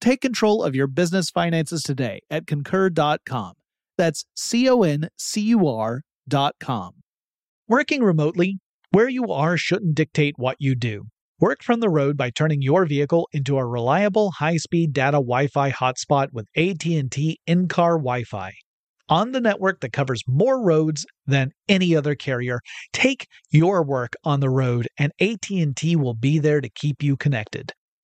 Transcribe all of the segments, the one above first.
Take control of your business finances today at concur.com. That's C O N C U R.com. Working remotely, where you are shouldn't dictate what you do. Work from the road by turning your vehicle into a reliable high-speed data Wi-Fi hotspot with AT&T in-car Wi-Fi. On the network that covers more roads than any other carrier, take your work on the road and AT&T will be there to keep you connected.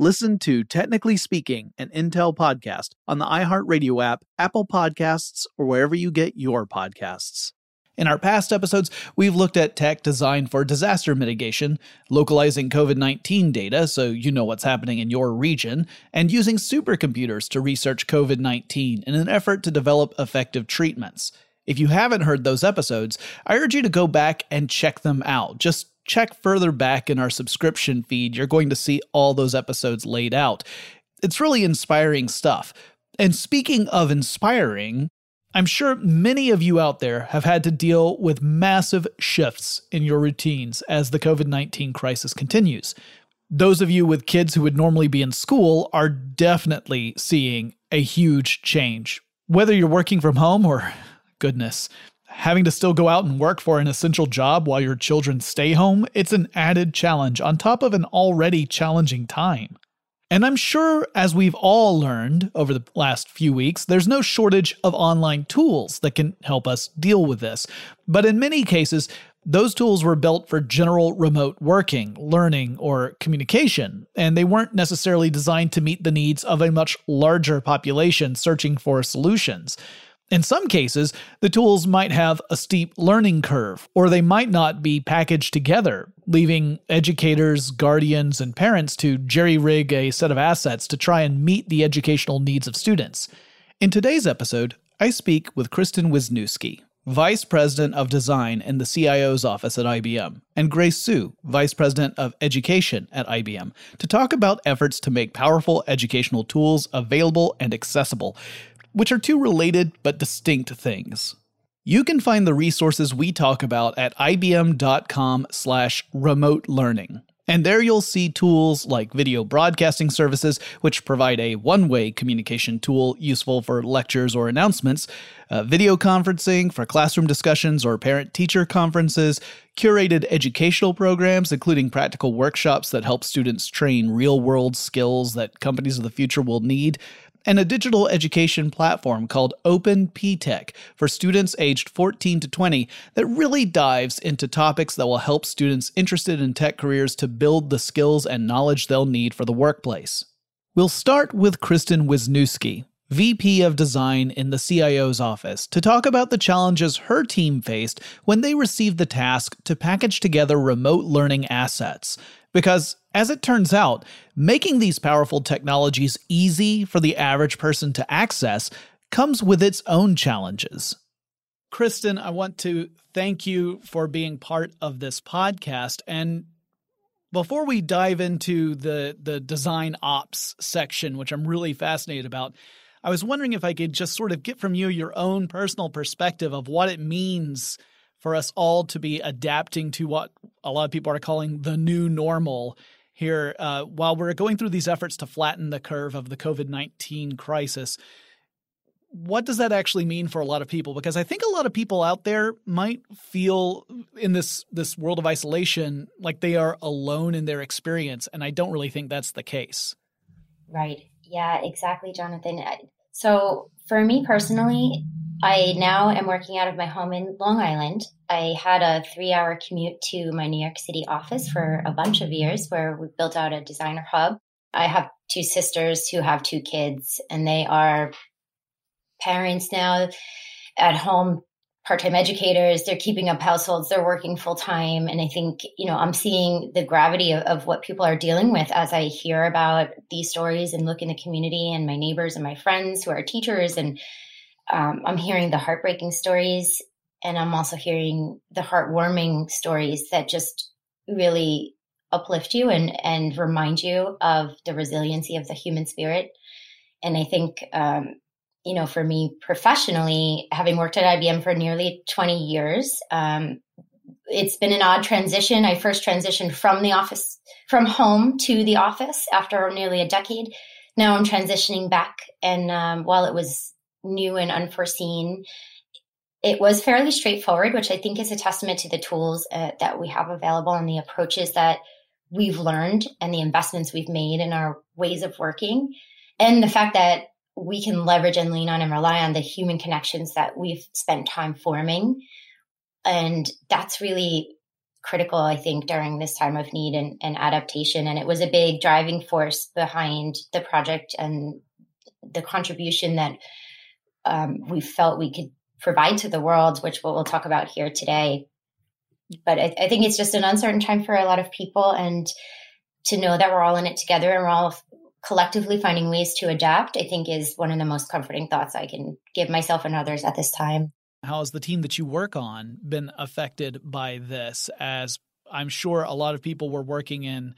Listen to Technically Speaking, an Intel podcast on the iHeartRadio app, Apple Podcasts, or wherever you get your podcasts. In our past episodes, we've looked at tech designed for disaster mitigation, localizing COVID 19 data so you know what's happening in your region, and using supercomputers to research COVID 19 in an effort to develop effective treatments. If you haven't heard those episodes, I urge you to go back and check them out. Just check further back in our subscription feed, you're going to see all those episodes laid out. It's really inspiring stuff. And speaking of inspiring, I'm sure many of you out there have had to deal with massive shifts in your routines as the COVID 19 crisis continues. Those of you with kids who would normally be in school are definitely seeing a huge change. Whether you're working from home or, goodness, having to still go out and work for an essential job while your children stay home, it's an added challenge on top of an already challenging time. And I'm sure, as we've all learned over the last few weeks, there's no shortage of online tools that can help us deal with this. But in many cases, those tools were built for general remote working, learning, or communication, and they weren't necessarily designed to meet the needs of a much larger population searching for solutions. In some cases, the tools might have a steep learning curve, or they might not be packaged together, leaving educators, guardians, and parents to jerry rig a set of assets to try and meet the educational needs of students. In today's episode, I speak with Kristen Wisniewski, Vice President of Design in the CIO's office at IBM, and Grace Suh, Vice President of Education at IBM, to talk about efforts to make powerful educational tools available and accessible which are two related but distinct things. You can find the resources we talk about at ibm.com/slash remote learning. And there you'll see tools like video broadcasting services, which provide a one way communication tool useful for lectures or announcements, uh, video conferencing for classroom discussions or parent teacher conferences, curated educational programs, including practical workshops that help students train real world skills that companies of the future will need, and a digital education platform called Open PTech for students aged 14 to 20 that really dives into topics that will help students interested in tech careers to build the skills and knowledge they'll need for the workplace. We'll start with Kristen Wisniewski, VP of Design in the CIO's office, to talk about the challenges her team faced when they received the task to package together remote learning assets. Because, as it turns out, making these powerful technologies easy for the average person to access comes with its own challenges. Kristen, I want to thank you for being part of this podcast. And before we dive into the, the design ops section, which I'm really fascinated about, I was wondering if I could just sort of get from you your own personal perspective of what it means for us all to be adapting to what a lot of people are calling the new normal here uh, while we're going through these efforts to flatten the curve of the COVID 19 crisis. What does that actually mean for a lot of people? Because I think a lot of people out there might feel in this this world of isolation like they are alone in their experience, and I don't really think that's the case. Right. Yeah, exactly, Jonathan. So for me personally, I now am working out of my home in Long Island. I had a three hour commute to my New York City office for a bunch of years where we built out a designer hub. I have two sisters who have two kids, and they are parents now at home part-time educators they're keeping up households they're working full-time. And i think you know i'm seeing the gravity of, of, what people are dealing with as i hear about these stories and look in the community and my neighbors and my friends who are teachers. And um, i'm hearing the heartbreaking stories. And i'm also hearing the heartwarming stories that just really uplift you and and remind you of the resiliency of the human spirit. And i think um, you know, for me professionally, having worked at IBM for nearly 20 years, um, it's been an odd transition. I first transitioned from the office, from home to the office after nearly a decade. Now I'm transitioning back. And um, while it was new and unforeseen, it was fairly straightforward, which I think is a testament to the tools uh, that we have available and the approaches that we've learned and the investments we've made in our ways of working. And the fact that we can leverage and lean on and rely on the human connections that we've spent time forming. And that's really critical, I think, during this time of need and, and adaptation. And it was a big driving force behind the project and the contribution that um, we felt we could provide to the world, which we'll talk about here today. But I, I think it's just an uncertain time for a lot of people. And to know that we're all in it together and we're all collectively finding ways to adapt, I think is one of the most comforting thoughts I can give myself and others at this time. How has the team that you work on been affected by this? As I'm sure a lot of people were working in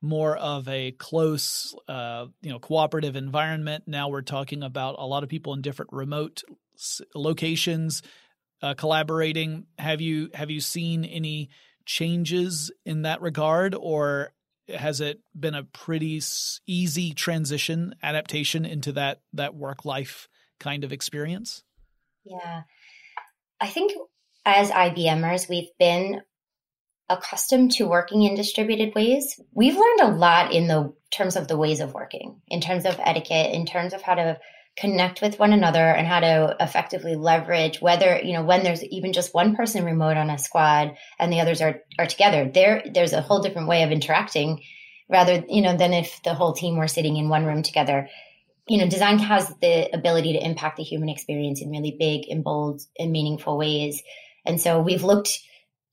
more of a close, uh, you know, cooperative environment. Now we're talking about a lot of people in different remote locations uh, collaborating. Have you have you seen any changes in that regard, or has it been a pretty easy transition adaptation into that that work life kind of experience? Yeah. I think as ibmers we've been accustomed to working in distributed ways. We've learned a lot in the terms of the ways of working in terms of etiquette in terms of how to connect with one another and how to effectively leverage whether you know when there's even just one person remote on a squad and the others are are together there there's a whole different way of interacting rather you know than if the whole team were sitting in one room together. You know design has the ability to impact the human experience in really big and bold and meaningful ways. And so we've looked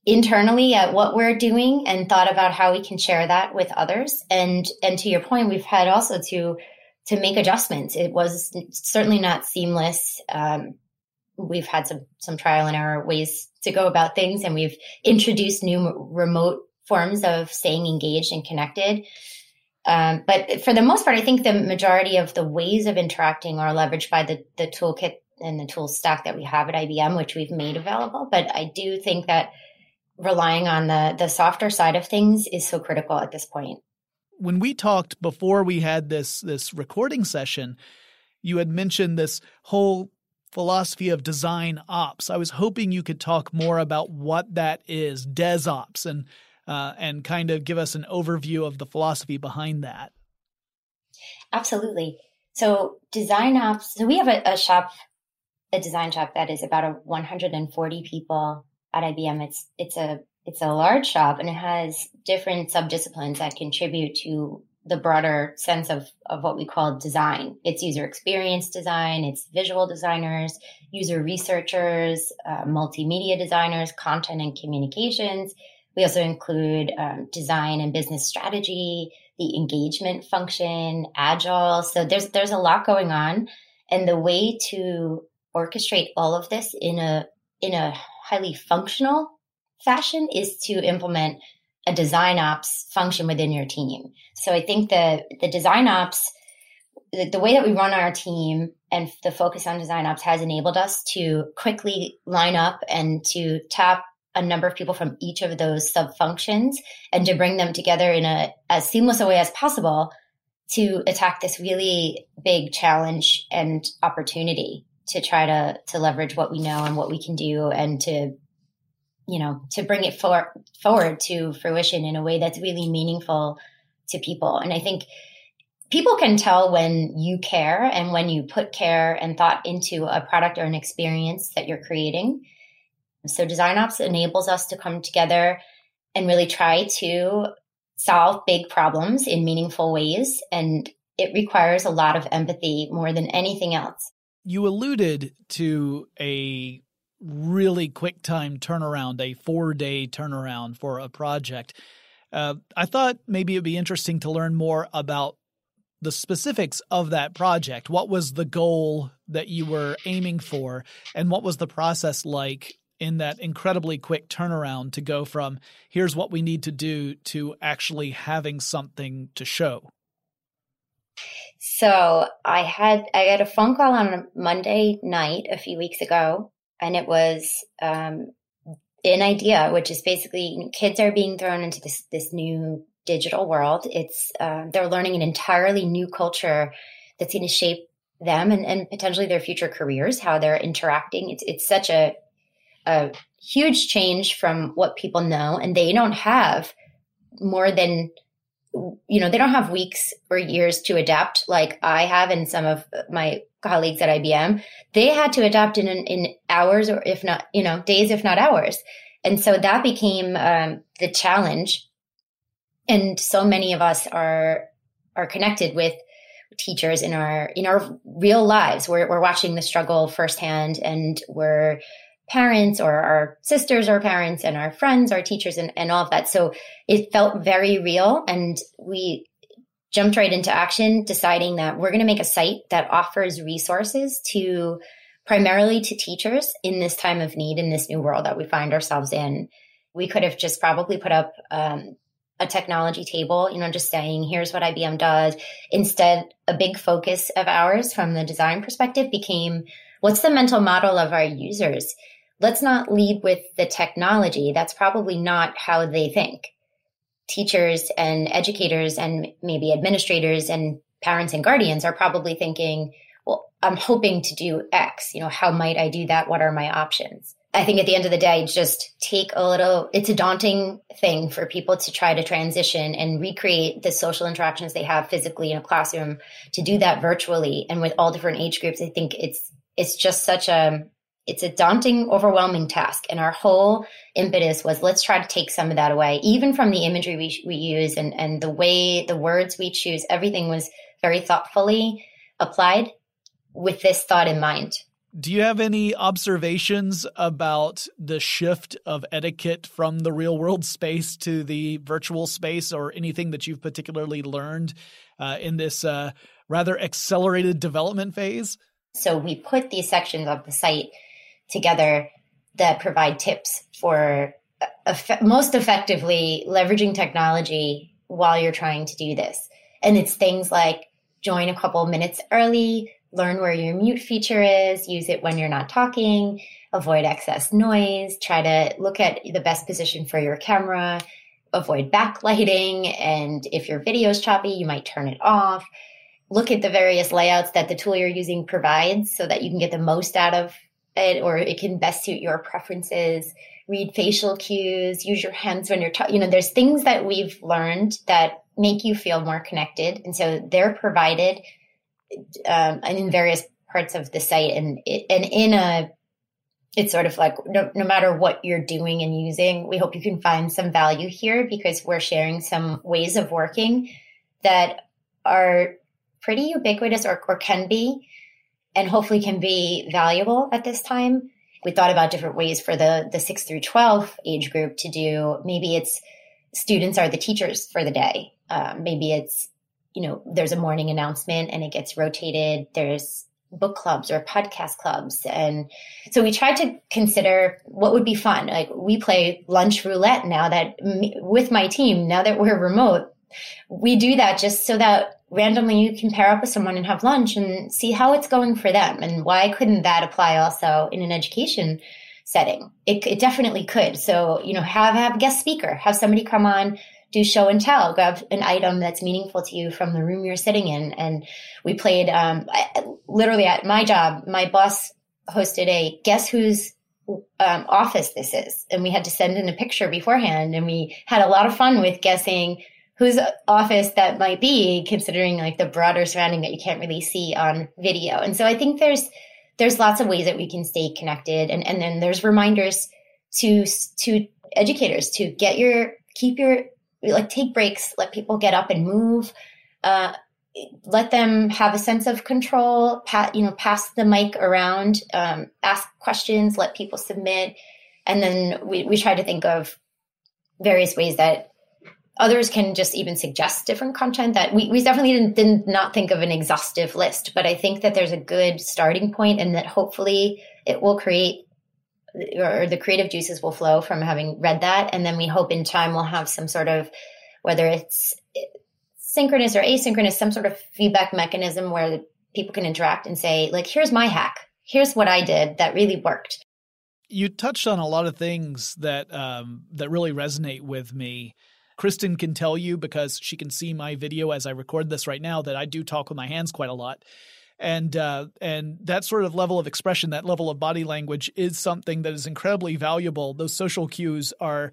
internally at what we're doing and thought about how we can share that with others. And and to your point we've had also to to make adjustments. It was certainly not seamless. Um, we've had some some trial and error ways to go about things, and we've introduced new remote forms of staying engaged and connected. Um, but for the most part, I think the majority of the ways of interacting are leveraged by the the toolkit and the tool stack that we have at IBM, which we've made available. But I do think that relying on the the softer side of things is so critical at this point when we talked before we had this this recording session, you had mentioned this whole philosophy of design ops. I was hoping you could talk more about what that is, DesOps, and uh, and kind of give us an overview of the philosophy behind that. Absolutely. So design ops. So we have a, a shop, a design shop that is about a 140 people at IBM. It's it's a it's a large shop and it has different subdisciplines that contribute to the broader sense of, of what we call design. It's user experience design, it's visual designers, user researchers, uh, multimedia designers, content and communications. We also include um, design and business strategy, the engagement function, agile. So there's there's a lot going on, and the way to orchestrate all of this in a in a highly functional fashion is to implement a design ops function within your team. So I think the the design ops the, the way that we run our team and the focus on design ops has enabled us to quickly line up and to tap a number of people from each of those sub functions and to bring them together in a as seamless a way as possible to attack this really big challenge and opportunity to try to to leverage what we know and what we can do and to you know to bring it for, forward to fruition in a way that's really meaningful to people. And i think people can tell when you care and when you put care and thought into a product or an experience that you're creating. So design ops enables us to come together and really try to solve big problems in meaningful ways and it requires a lot of empathy more than anything else. You alluded to a really quick time turnaround, a four day turnaround for a project. Uh, I thought maybe it'd be interesting to learn more about the specifics of that project. What was the goal that you were aiming for, and what was the process like in that incredibly quick turnaround to go from here's what we need to do to actually having something to show? So I had I had a phone call on a Monday night a few weeks ago, and it was um, an idea, which is basically kids are being thrown into this this new digital world. It's uh, they're learning an entirely new culture that's going to shape them and, and potentially their future careers, how they're interacting. It's it's such a a huge change from what people know, and they don't have more than you know, they don't have weeks or years to adapt like I have in some of my colleagues at IBM. They had to adapt in, in hours or if not, you know, days, if not hours. And so that became um, the challenge. And so many of us are, are connected with teachers in our, in our real lives. We're, we're watching the struggle firsthand and we're, parents or our sisters or parents and our friends, our teachers and, and all of that. So it felt very real. And we jumped right into action, deciding that we're going to make a site that offers resources to primarily to teachers in this time of need in this new world that we find ourselves in. We could have just probably put up um, a technology table, you know, just saying, here's what IBM does. Instead, a big focus of ours from the design perspective became what's the mental model of our users? let's not lead with the technology. That's probably not how they think. Teachers and educators and maybe administrators and parents and guardians are probably thinking, well, I'm hoping to do X. You know, how might I do that? What are my options? I think at the end of the day, just take a little, it's a daunting thing for people to try to transition and recreate the social interactions they have physically in a classroom to do that virtually and with all different age groups. I think it's, it's just such a, it's a daunting, overwhelming task. And our whole impetus was let's try to take some of that away, even from the imagery we, we use and, and the way the words we choose, everything was very thoughtfully applied with this thought in mind. Do you have any observations about the shift of etiquette from the real world space to the virtual space or anything that you've particularly learned uh, in this uh, rather accelerated development phase? So we put these sections of the site together that provide tips for uh, eff- most effectively leveraging technology while you're trying to do this. And it's things like join a couple minutes early, learn where your mute feature is, use it when you're not talking, avoid excess noise, try to look at the best position for your camera, avoid backlighting. And if your video is choppy, you might turn it off. Look at the various layouts that the tool you're using provides so that you can get the most out of it or it can best suit your preferences. Read facial cues use your hands when you're talking you know there's things that we've learned that make you feel more connected and so they're provided um, in various parts of the site and it, and in a it's sort of like no, no matter what you're doing and using we hope you can find some value here because we're sharing some ways of working that are pretty ubiquitous or, or can be, and hopefully can be valuable at this time. We thought about different ways for the, the six through 12 age group to do. Maybe it's students are the teachers for the day. Uh, maybe it's, you know, there's a morning announcement and it gets rotated. There's book clubs or podcast clubs. And so we tried to consider what would be fun. Like we play lunch roulette now that with my team, now that we're remote, we do that just so that randomly you can pair up with someone and have lunch and see how it's going for them. And why couldn't that apply also in an education setting? It, it definitely could. So, you know, have, have a guest speaker, have somebody come on do show and tell, grab an item that's meaningful to you from the room you're sitting in. And we played, um, literally at my job, my boss hosted a guess whose um, office this is. And we had to send in a picture beforehand. And we had a lot of fun with guessing whose office that might be, considering like the broader surrounding that you can't really see on video. And so I think there's, there's lots of ways that we can stay connected. And, and then there's reminders to, to educators to get your, keep your like take breaks, let people get up and move, uh, let them have a sense of control, pat, you know, pass the mic around, um, ask questions, let people submit. And then we, we try to think of various ways that others can just even suggest different content that we, we definitely didn't, did not think of an exhaustive list, but I think that there's a good starting point and that hopefully it will create or the creative juices will flow from having read that. And then we hope in time we'll have some sort of, whether it's synchronous or asynchronous, some sort of feedback mechanism where people can interact and say, like, here's my hack. Here's what I did that really worked. You touched on a lot of things that um, that really resonate with me. Kristen can tell you because she can see my video as I record this right now that I do talk with my hands quite a lot and uh, and that sort of level of expression, that level of body language, is something that is incredibly valuable. Those social cues are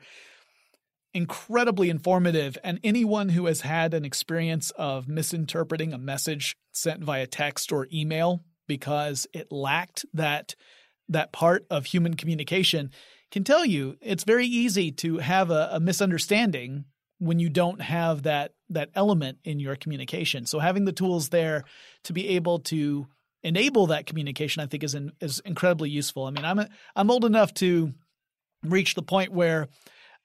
incredibly informative, and anyone who has had an experience of misinterpreting a message sent via text or email because it lacked that that part of human communication can tell you it's very easy to have a, a misunderstanding when you don't have that that element in your communication. So having the tools there to be able to enable that communication, I think, is in, is incredibly useful. I mean, I'm a, I'm old enough to reach the point where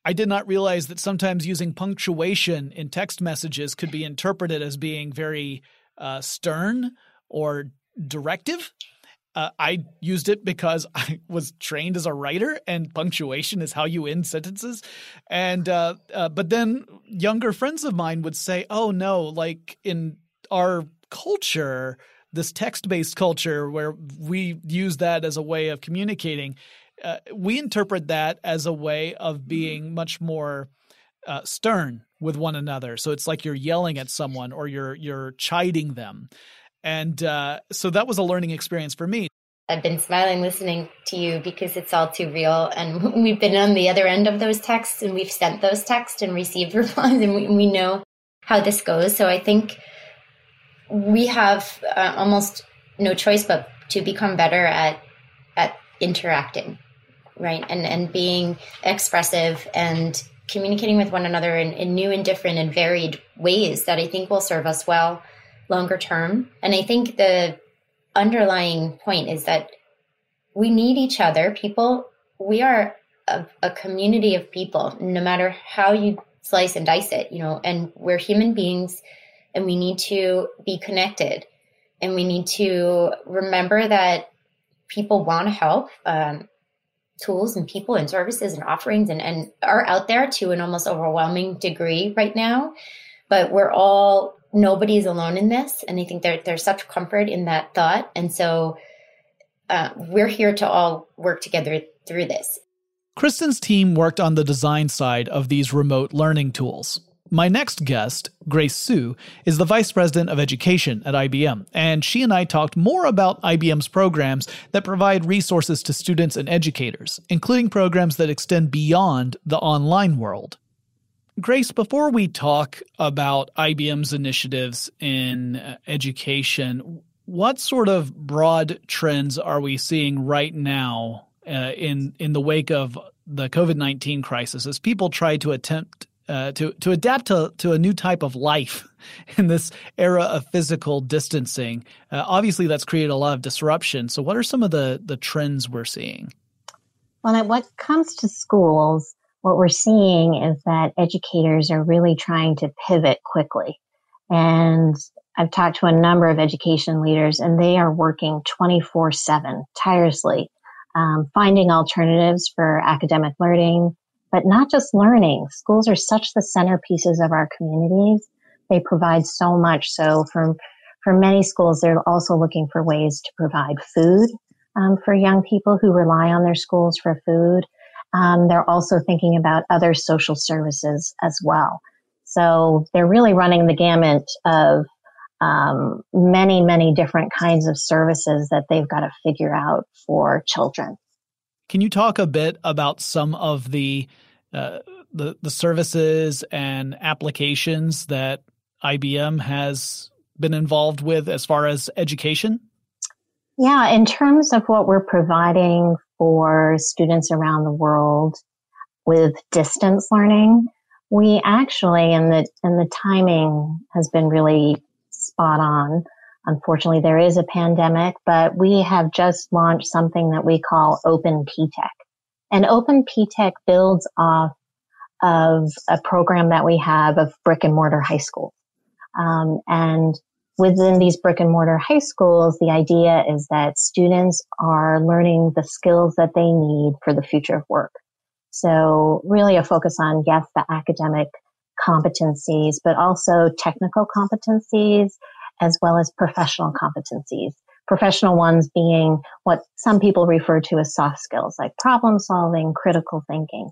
I did not realize that sometimes using punctuation in text messages could be interpreted as being very uh, stern or directive. Uh, I used it because I was trained as a writer, and punctuation is how you end sentences. And uh, uh, but then younger friends of mine would say, "Oh no, like in our culture, this text-based culture where we use that as a way of communicating, uh, we interpret that as a way of being much more." Uh, stern with one another. So it's like you're yelling at someone or you're you're chiding them. And uh, so that was a learning experience for me. I've been smiling listening to you because it's all too real. And we've been on the other end of those texts and we've sent those texts and received replies and we, we know how this goes. So I think we have uh, almost no choice but to become better at, at interacting, right? And, and being expressive and communicating with one another in, in new and different and varied ways that I think will serve us well longer term. And I think the underlying point is that we need each other. People, we are a, a community of people, no matter how you slice and dice it, you know, and we're human beings and we need to be connected and we need to remember that people want to help. Um, tools and people and services and offerings and, and are out there to an almost overwhelming degree right now. But we're all nobody's alone in this. And I think there, there's such comfort in that thought. And so uh, we're here to all work together through this. Kristen's team worked on the design side of these remote learning tools. My next guest, Grace Suh, is the Vice President of Education at IBM, and she and I talked more about IBM's programs that provide resources to students and educators, including programs that extend beyond the online world. Grace, before we talk about IBM's initiatives in uh, education, what sort of broad trends are we seeing right now uh, in in the wake of the COVID nineteen crisis as people try to attempt uh, to to adapt to to a new type of life in this era of physical distancing. Uh, obviously, that's created a lot of disruption. So, what are some of the the trends we're seeing? Well, what comes to schools, what we're seeing is that educators are really trying to pivot quickly. And I've talked to a number of education leaders, and they are working 24 7 tirelessly, um, finding alternatives for academic learning, but not just learning. Schools are such the centerpieces of our communities. They provide so much. So for, for many schools, they're also looking for ways to provide food um, for young people who rely on their schools for food. Um, they're also thinking about other social services as well. So they're really running the gamut of um, many, many different kinds of services that they've got to figure out for children. Can you talk a bit about some of the uh, the, the services and applications that IBM has been involved with as far as education? Yeah, in terms of what we're providing for students around the world with distance learning, we actually, and the and the timing has been really spot on. Unfortunately, there is a pandemic, but we have just launched something that we call Open PTech. And Open PTech builds off of a program that we have of brick and mortar high schools. Um, and within these brick and mortar high schools, the idea is that students are learning the skills that they need for the future of work. So really a focus on, yes, the academic competencies, but also technical competencies as well as professional competencies. Professional ones being what some people refer to as soft skills, like problem solving, critical thinking.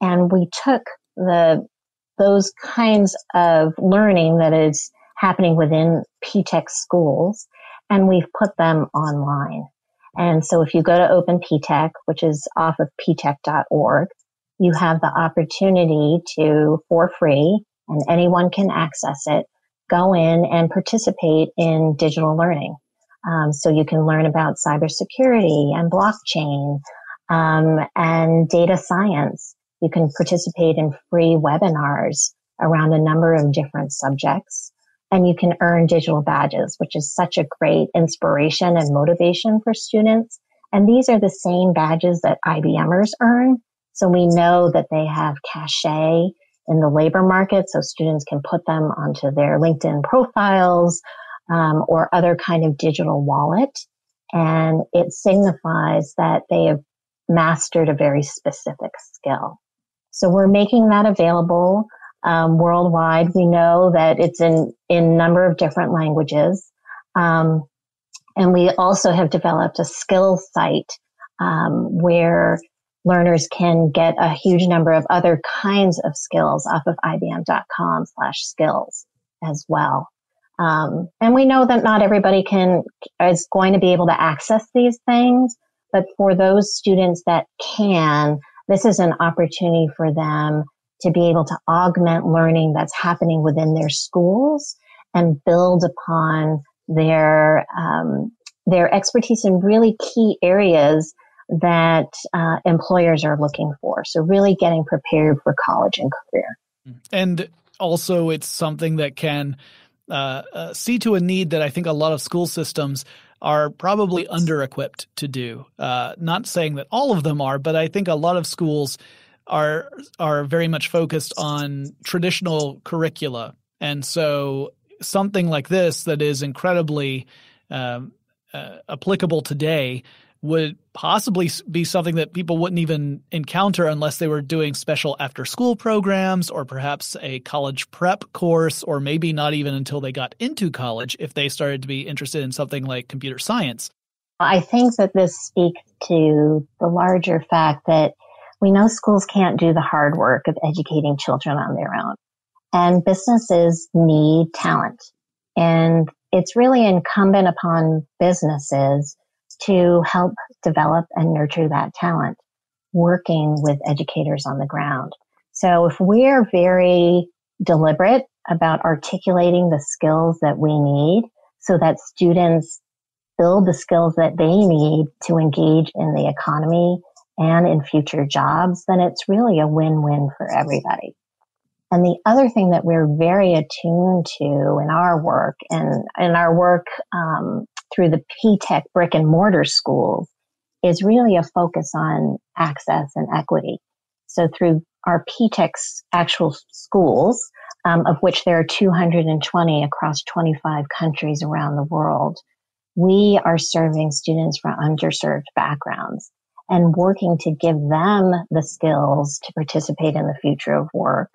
And we took the, those kinds of learning that is happening within PTech schools and we've put them online. And so if you go to Open PTech, which is off of ptech.org, you have the opportunity to, for free, and anyone can access it, go in and participate in digital learning. Um, so you can learn about cybersecurity and blockchain um, and data science. You can participate in free webinars around a number of different subjects. And you can earn digital badges, which is such a great inspiration and motivation for students. And these are the same badges that IBMers earn. So we know that they have cachet in the labor market, so students can put them onto their LinkedIn profiles um, or other kind of digital wallet, and it signifies that they have mastered a very specific skill. So we're making that available um, worldwide. We know that it's in in number of different languages, um, and we also have developed a skill site um, where learners can get a huge number of other kinds of skills off of ibm.com slash skills as well. Um, and we know that not everybody can is going to be able to access these things, but for those students that can, this is an opportunity for them to be able to augment learning that's happening within their schools and build upon their um, their expertise in really key areas that uh, employers are looking for. So, really getting prepared for college and career. And also, it's something that can uh, uh, see to a need that I think a lot of school systems are probably under equipped to do. Uh, not saying that all of them are, but I think a lot of schools are are very much focused on traditional curricula, and so something like this that is incredibly um, uh, applicable today would possibly be something that people wouldn't even encounter unless they were doing special after school programs or perhaps a college prep course, or maybe not even until they got into college if they started to be interested in something like computer science. I think that this speaks to the larger fact that we know schools can't do the hard work of educating children on their own. And businesses need talent. And it's really incumbent upon businesses to help develop and nurture that talent working with educators on the ground. So if we're very deliberate about articulating the skills that we need so that students build the skills that they need to engage in the economy and in future jobs, then it's really a win-win for everybody. And the other thing that we're very attuned to in our work and in our work um, through the P-TECH brick and mortar schools is really a focus on access and equity. So through our P-TECH's actual schools, um, of which there are 220 across 25 countries around the world, we are serving students from underserved backgrounds and working to give them the skills to participate in the future of work.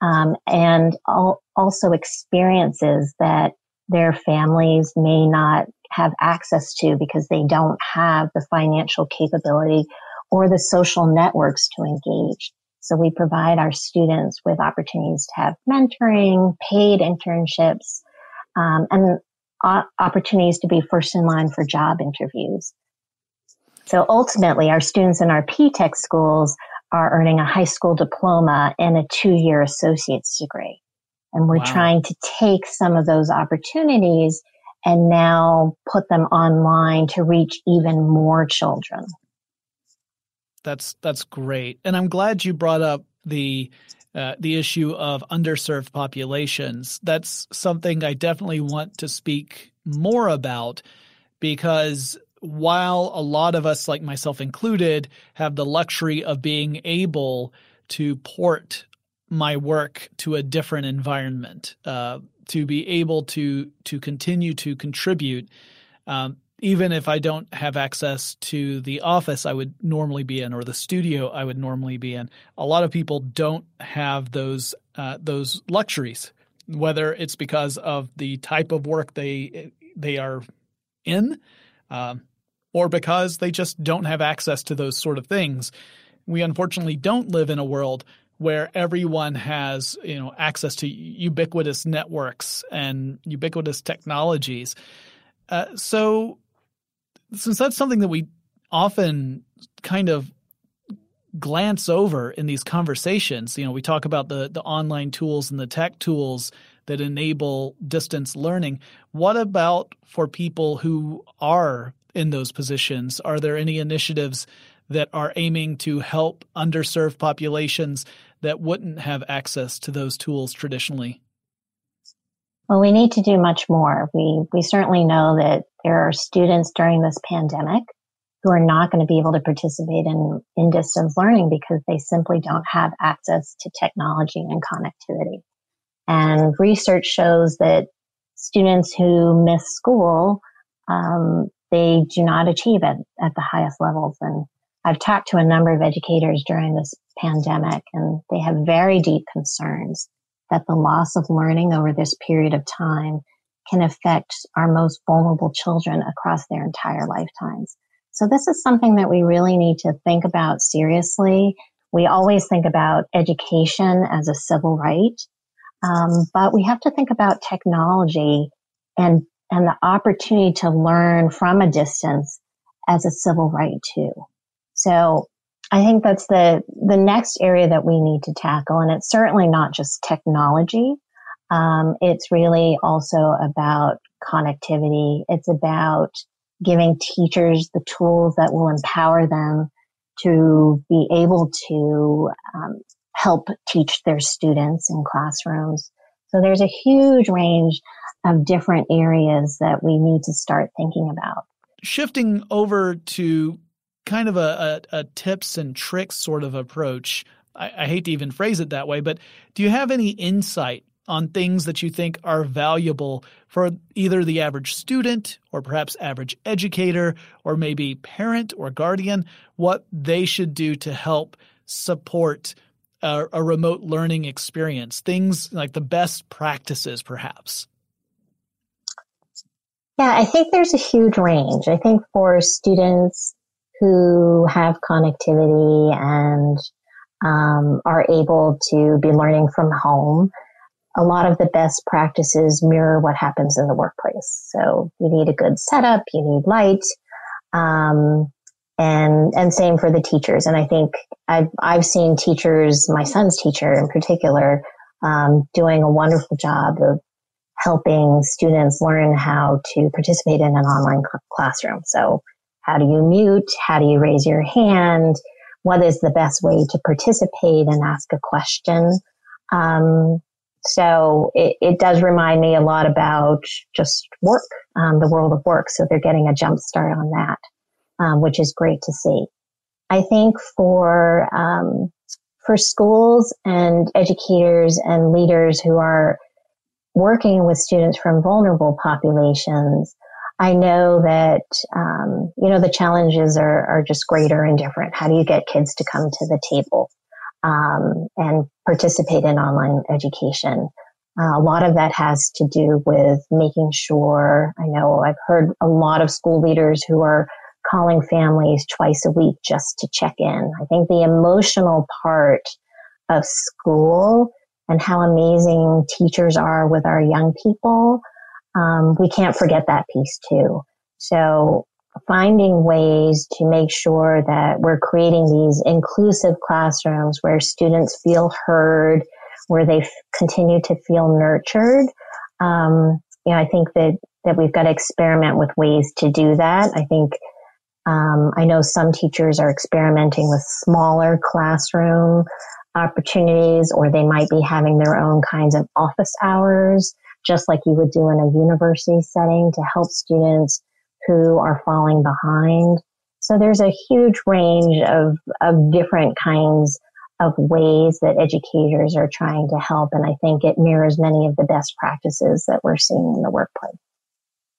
Um, and al- also experiences that their families may not have access to because they don't have the financial capability or the social networks to engage. So we provide our students with opportunities to have mentoring, paid internships, um, and opportunities to be first in line for job interviews. So ultimately, our students in our P-TECH schools are earning a high school diploma and a two year associate's degree. And we're wow. trying to take some of those opportunities and now put them online to reach even more children. That's that's great, and I'm glad you brought up the uh, the issue of underserved populations. That's something I definitely want to speak more about because while a lot of us, like myself included, have the luxury of being able to port my work to a different environment, uh, to be able to to continue to contribute. Um, even if I don't have access to the office I would normally be in or the studio I would normally be in, a lot of people don't have those uh, those luxuries. Whether it's because of the type of work they they are in, um, or because they just don't have access to those sort of things. We unfortunately don't live in a world where everyone has you know access to ubiquitous networks and ubiquitous technologies. Uh, so, since that's something that we often kind of glance over in these conversations, you know, we talk about the the online tools and the tech tools that enable distance learning. What about for people who are in those positions? Are there any initiatives that are aiming to help underserved populations that wouldn't have access to those tools traditionally? Well, we need to do much more. We, we certainly know that there are students during this pandemic who are not going to be able to participate in, in distance learning because they simply don't have access to technology and connectivity. And research shows that students who miss school, um, they do not achieve it at the highest levels. And I've talked to a number of educators during this pandemic, and they have very deep concerns that the loss of learning over this period of time can affect our most vulnerable children across their entire lifetimes. So this is something that we really need to think about seriously. We always think about education as a civil right, um, but we have to think about technology and and the opportunity to learn from a distance as a civil right too. So I think that's the, the next area that we need to tackle. And it's certainly not just technology. Um, it's really also about connectivity. It's about giving teachers the tools that will empower them to be able to um, help teach their students in classrooms. So there's a huge range of different areas that we need to start thinking about. Shifting over to kind of a, a, a tips and tricks sort of approach. I, I hate to even phrase it that way, but do you have any insight on things that you think are valuable for either the average student or perhaps average educator or maybe parent or guardian, what they should do to help support a, a, remote learning experience, things like the best practices, perhaps? Yeah, I think there's a huge range. I think for students, who have connectivity and um, are able to be learning from home, a lot of the best practices mirror what happens in the workplace. So you need a good setup, you need light, um, and and same for the teachers. And I think I've I've seen teachers, my son's teacher in particular, um, doing a wonderful job of helping students learn how to participate in an online cl- classroom. So how do you mute? How do you raise your hand? What is the best way to participate and ask a question? Um, so it, it, does remind me a lot about just work, um, the world of work. So they're getting a jump start on that, um, which is great to see. I think for um, for schools and educators and leaders who are working with students from vulnerable populations, I know that um, you know the challenges are are just greater and different. How do you get kids to come to the table um, and participate in online education? Uh, a lot of that has to do with making sure. I know I've heard a lot of school leaders who are calling families twice a week just to check in. I think the emotional part of school and how amazing teachers are with our young people, um, we can't forget that piece too. So finding ways to make sure that we're creating these inclusive classrooms where students feel heard, where they f- continue to feel nurtured. Um, you know, I think that that we've got to experiment with ways to do that. I think um, I know some teachers are experimenting with smaller classroom opportunities, or they might be having their own kinds of office hours, just like you would do in a university setting to help students who are falling behind. So there's a huge range of, of different kinds of ways that educators are trying to help. And I think it mirrors many of the best practices that we're seeing in the workplace.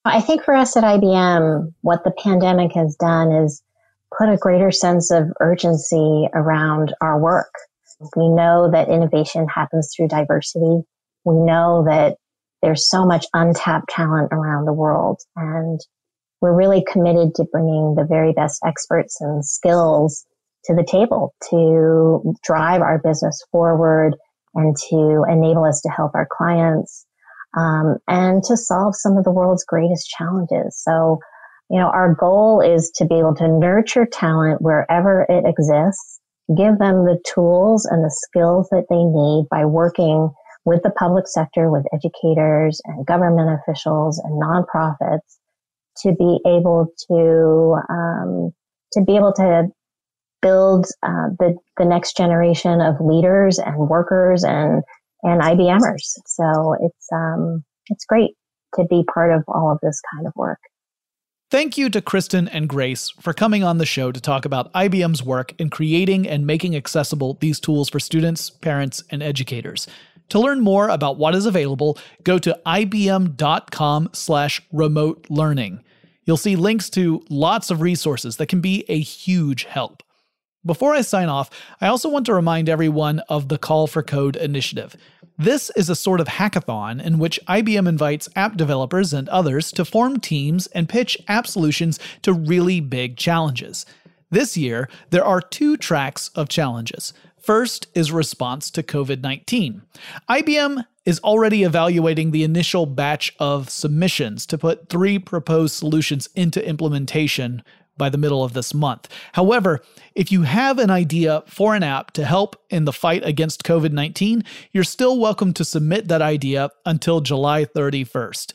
I think for us at IBM, what the pandemic has done is put a greater sense of urgency around our work. We know that innovation happens through diversity. We know that there's so much untapped talent around the world and we're really committed to bringing the very best experts and skills to the table to drive our business forward and to enable us to help our clients um, and to solve some of the world's greatest challenges. So, you know, our goal is to be able to nurture talent wherever it exists, give them the tools and the skills that they need by working with the public sector, with educators and government officials and nonprofits to be able to um, to be able to build uh, the the next generation of leaders and workers and and IBMers. So it's um, it's great to be part of all of this kind of work. Thank you to Kristen and Grace for coming on the show to talk about IBM's work in creating and making accessible these tools for students, parents, and educators. To learn more about what is available, go to ibm.com/slash remote learning. You'll see links to lots of resources that can be a huge help. Before I sign off, I also want to remind everyone of the Call for Code initiative. This is a sort of hackathon in which IBM invites app developers and others to form teams and pitch app solutions to really big challenges. This year, there are two tracks of challenges. First is response to COVID 19. IBM is already evaluating the initial batch of submissions to put three proposed solutions into implementation by the middle of this month. However, if you have an idea for an app to help in the fight against COVID 19, you're still welcome to submit that idea until July 31st.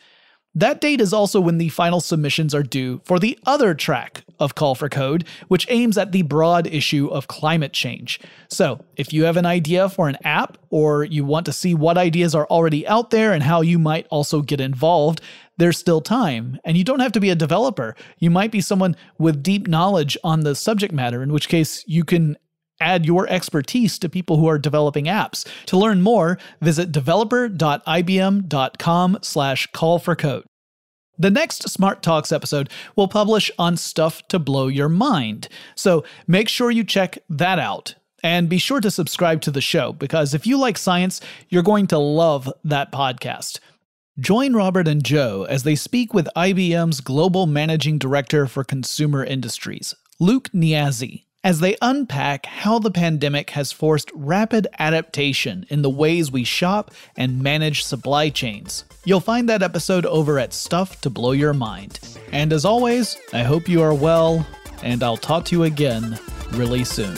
That date is also when the final submissions are due for the other track of Call for Code, which aims at the broad issue of climate change. So, if you have an idea for an app, or you want to see what ideas are already out there and how you might also get involved, there's still time. And you don't have to be a developer. You might be someone with deep knowledge on the subject matter, in which case you can add your expertise to people who are developing apps. To learn more, visit developer.ibm.com slash call for code. The next Smart Talks episode will publish on stuff to blow your mind. So make sure you check that out. And be sure to subscribe to the show because if you like science, you're going to love that podcast. Join Robert and Joe as they speak with IBM's Global Managing Director for Consumer Industries, Luq Niazi, as they unpack how the pandemic has forced rapid adaptation in the ways we shop and manage supply chains. You'll find that episode over at Stuff to Blow Your Mind. And as always, I hope you are well, and I'll talk to you again really soon.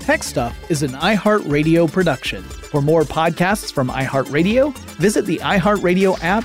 Tech Stuff is an iHeartRadio production. For more podcasts from iHeartRadio, visit the iHeartRadio app,